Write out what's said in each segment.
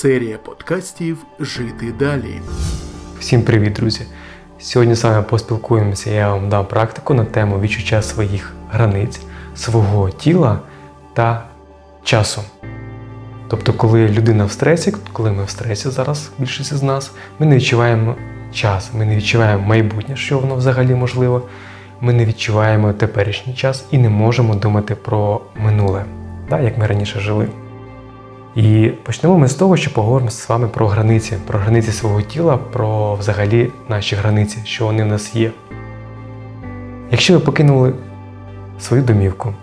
Серія подкастів Жити далі. Всім привіт, друзі! Сьогодні з вами поспілкуємося, я вам дам практику на тему відчуття своїх границь, свого тіла та часу. Тобто, коли людина в стресі, коли ми в стресі зараз, більшість з нас, ми не відчуваємо час, ми не відчуваємо майбутнє, що воно взагалі можливо, ми не відчуваємо теперішній час і не можемо думати про минуле, так, як ми раніше жили. І почнемо ми з того, що поговоримо з вами про границі, про границі свого тіла, про взагалі наші границі, що вони в нас є. Якщо ви покинули свою домівку,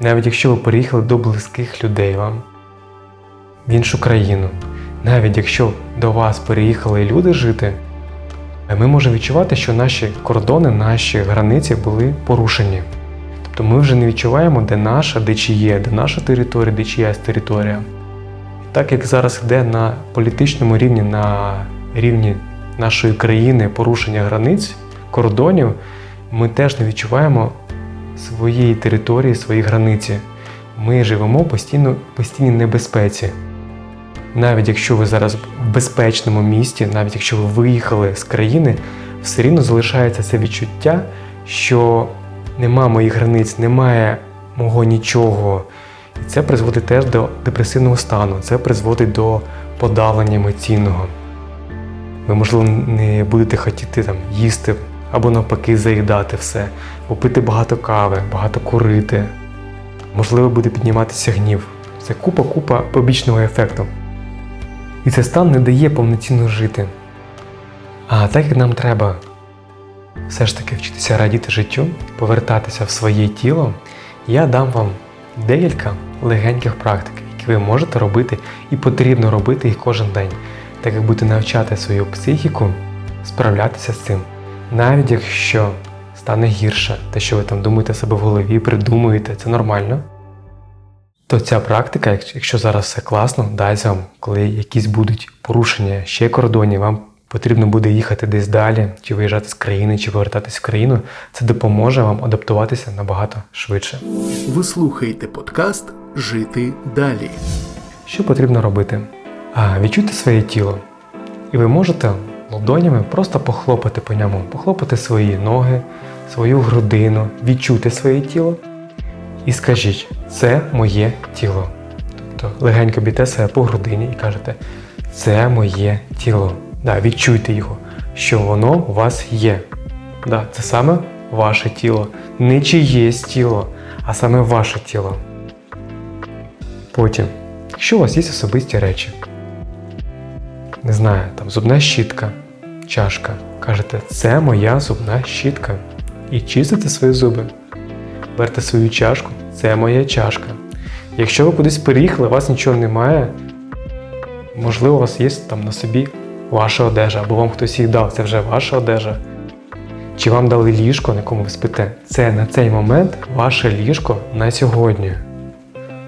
навіть якщо ви переїхали до близьких людей вам в іншу країну, навіть якщо до вас переїхали люди жити, ми можемо відчувати, що наші кордони, наші границі були порушені. Тобто ми вже не відчуваємо, де наша, де чиє, де наша територія, де чиясь територія. Так як зараз йде на політичному рівні, на рівні нашої країни порушення границь, кордонів, ми теж не відчуваємо своєї території, свої границі. Ми живемо постійно в постійній небезпеці. Навіть якщо ви зараз в безпечному місті, навіть якщо ви виїхали з країни, все рівно залишається це відчуття, що нема моїх границь, немає мого нічого. І це призводить теж до депресивного стану, це призводить до подавлення емоційного. Ви, можливо, не будете хотіти там їсти або навпаки заїдати все, попити багато кави, багато курити. Можливо, буде підніматися гнів. Це купа-купа побічного ефекту. І цей стан не дає повноцінно жити. А так як нам треба все ж таки вчитися радіти життю, повертатися в своє тіло, я дам вам декілька легеньких практик, які ви можете робити і потрібно робити їх кожен день, так як будете навчати свою психіку справлятися з цим. Навіть якщо стане гірше, те, що ви там думаєте себе в голові, придумуєте, це нормально. То ця практика, якщо зараз все класно, дасть вам, коли якісь будуть порушення ще кордонів, вам потрібно буде їхати десь далі, чи виїжджати з країни, чи повертатись в країну, це допоможе вам адаптуватися набагато швидше. Ви слухаєте подкаст Жити далі. Що потрібно робити? А, Відчуйте своє тіло. І ви можете ладонями просто похлопати по ньому, похлопати свої ноги, свою грудину, відчути своє тіло. І скажіть, це моє тіло. Тобто легенько бійте себе по грудині і кажете, це моє тіло. Да, Відчуйте його, що воно у вас є. Да, Це саме ваше тіло. Не чиєсь тіло, а саме ваше тіло. Потім, якщо у вас є особисті речі, не знаю, там зубна щітка, чашка, кажете, це моя зубна щітка. І чистите свої зуби. Берте свою чашку, це моя чашка. Якщо ви кудись переїхали, у вас нічого немає, можливо, у вас є там на собі ваша одежа, або вам хтось їх дав, це вже ваша одежа. Чи вам дали ліжко, на якому ви спите? Це на цей момент ваше ліжко на сьогодні.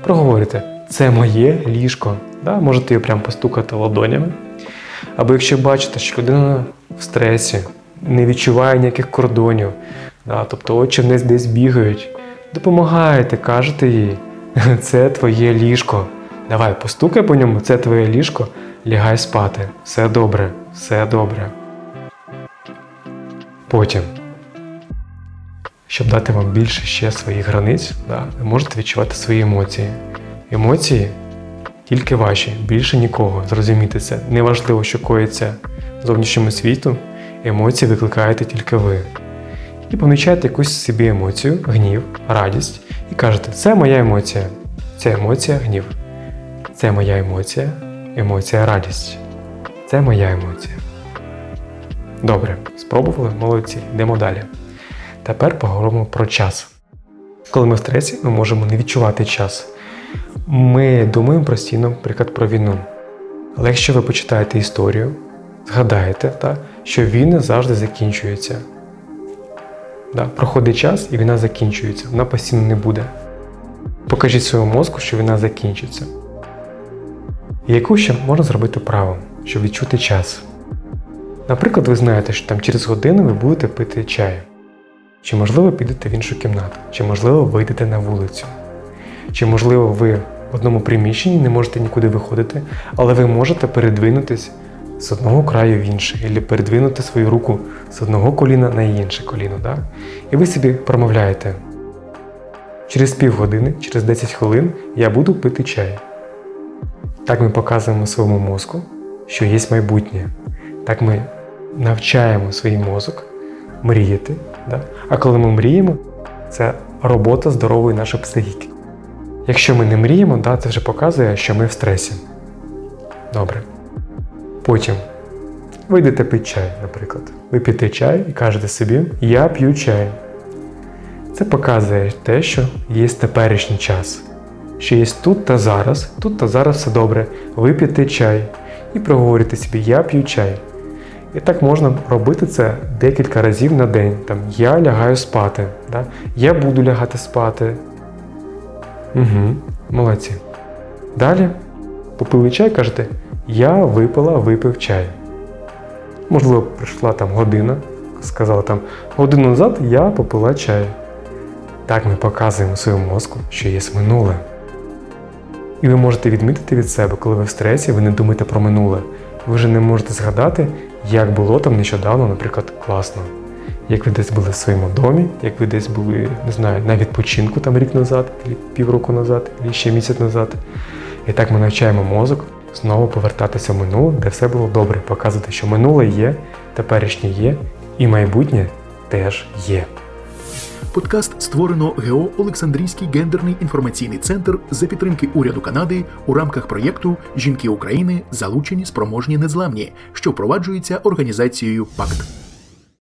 Проговорюйте, це моє ліжко. Да? Можете його прямо постукати ладонями. Або якщо бачите, що людина в стресі, не відчуває ніяких кордонів, да? тобто очі вниз десь бігають, допомагаєте, кажете їй, це твоє ліжко. Давай, постукай по ньому, це твоє ліжко, лягай спати. Все добре, все добре. Потім, щоб дати вам більше ще своїх границь, да, ви можете відчувати свої емоції. Емоції тільки ваші, більше нікого. Зрозумійте це. Неважливо, що коїться в зовнішньому світу, емоції викликаєте тільки ви. І помічаєте якусь собі емоцію, гнів, радість, і кажете, це моя емоція, це емоція, гнів. Це моя емоція, емоція радість. Це моя емоція. Добре, спробували, молодці, йдемо далі. Тепер поговоримо про час. Коли ми в стресі, ми можемо не відчувати час. Ми думаємо постійно, наприклад, про війну. Але якщо ви почитаєте історію, згадаєте, так, що війни завжди закінчуються. Да, Проходить час і війна закінчується, вона постійно не буде. Покажіть своєму мозку, що війна закінчиться. І яку ще можна зробити право, щоб відчути час? Наприклад, ви знаєте, що там через годину ви будете пити чай. Чи можливо підете в іншу кімнату, чи можливо вийдете на вулицю, чи можливо ви в одному приміщенні, не можете нікуди виходити, але ви можете передвинутись з одного краю в інший, або передвинути свою руку з одного коліна на інше коліно. Да? І ви собі промовляєте. Через півгодини, через 10 хвилин я буду пити чай. Так ми показуємо своєму мозку, що є майбутнє. Так ми навчаємо свій мозок мріяти. Да? А коли ми мріємо, це робота здорової нашої психіки. Якщо ми не мріємо, да, це вже показує, що ми в стресі. Добре. Потім ви йдете пити чай, наприклад. Ви п'єте чай і кажете собі, я п'ю чай. Це показує те, що є теперішній час. Що є тут та зараз, тут та зараз все добре. вип'єте чай і проговорюєте собі, я п'ю чай. І так можна робити це декілька разів на день. Там, Я лягаю спати, да? я буду лягати спати. Угу, Молодці. Далі попили чай, кажете, я випила, випив чай. Можливо, прийшла там година, сказала там, годину назад я попила чай. Так ми показуємо своєму мозку, що є минуле. І ви можете відмітити від себе, коли ви в стресі, ви не думаєте про минуле. Ви вже не можете згадати, як було там нещодавно, наприклад, класно. Як ви десь були в своєму домі, як ви десь були, не знаю, на відпочинку там рік назад, півроку назад, або ще місяць назад. І так ми навчаємо мозок знову повертатися в минуле, де все було добре, показувати, що минуле є, теперішнє є, і майбутнє теж є. Подкаст створено ГО Олександрійський гендерний інформаційний центр за підтримки уряду Канади у рамках проєкту Жінки України залучені спроможні незламні, що впроваджується організацією ПАКТ.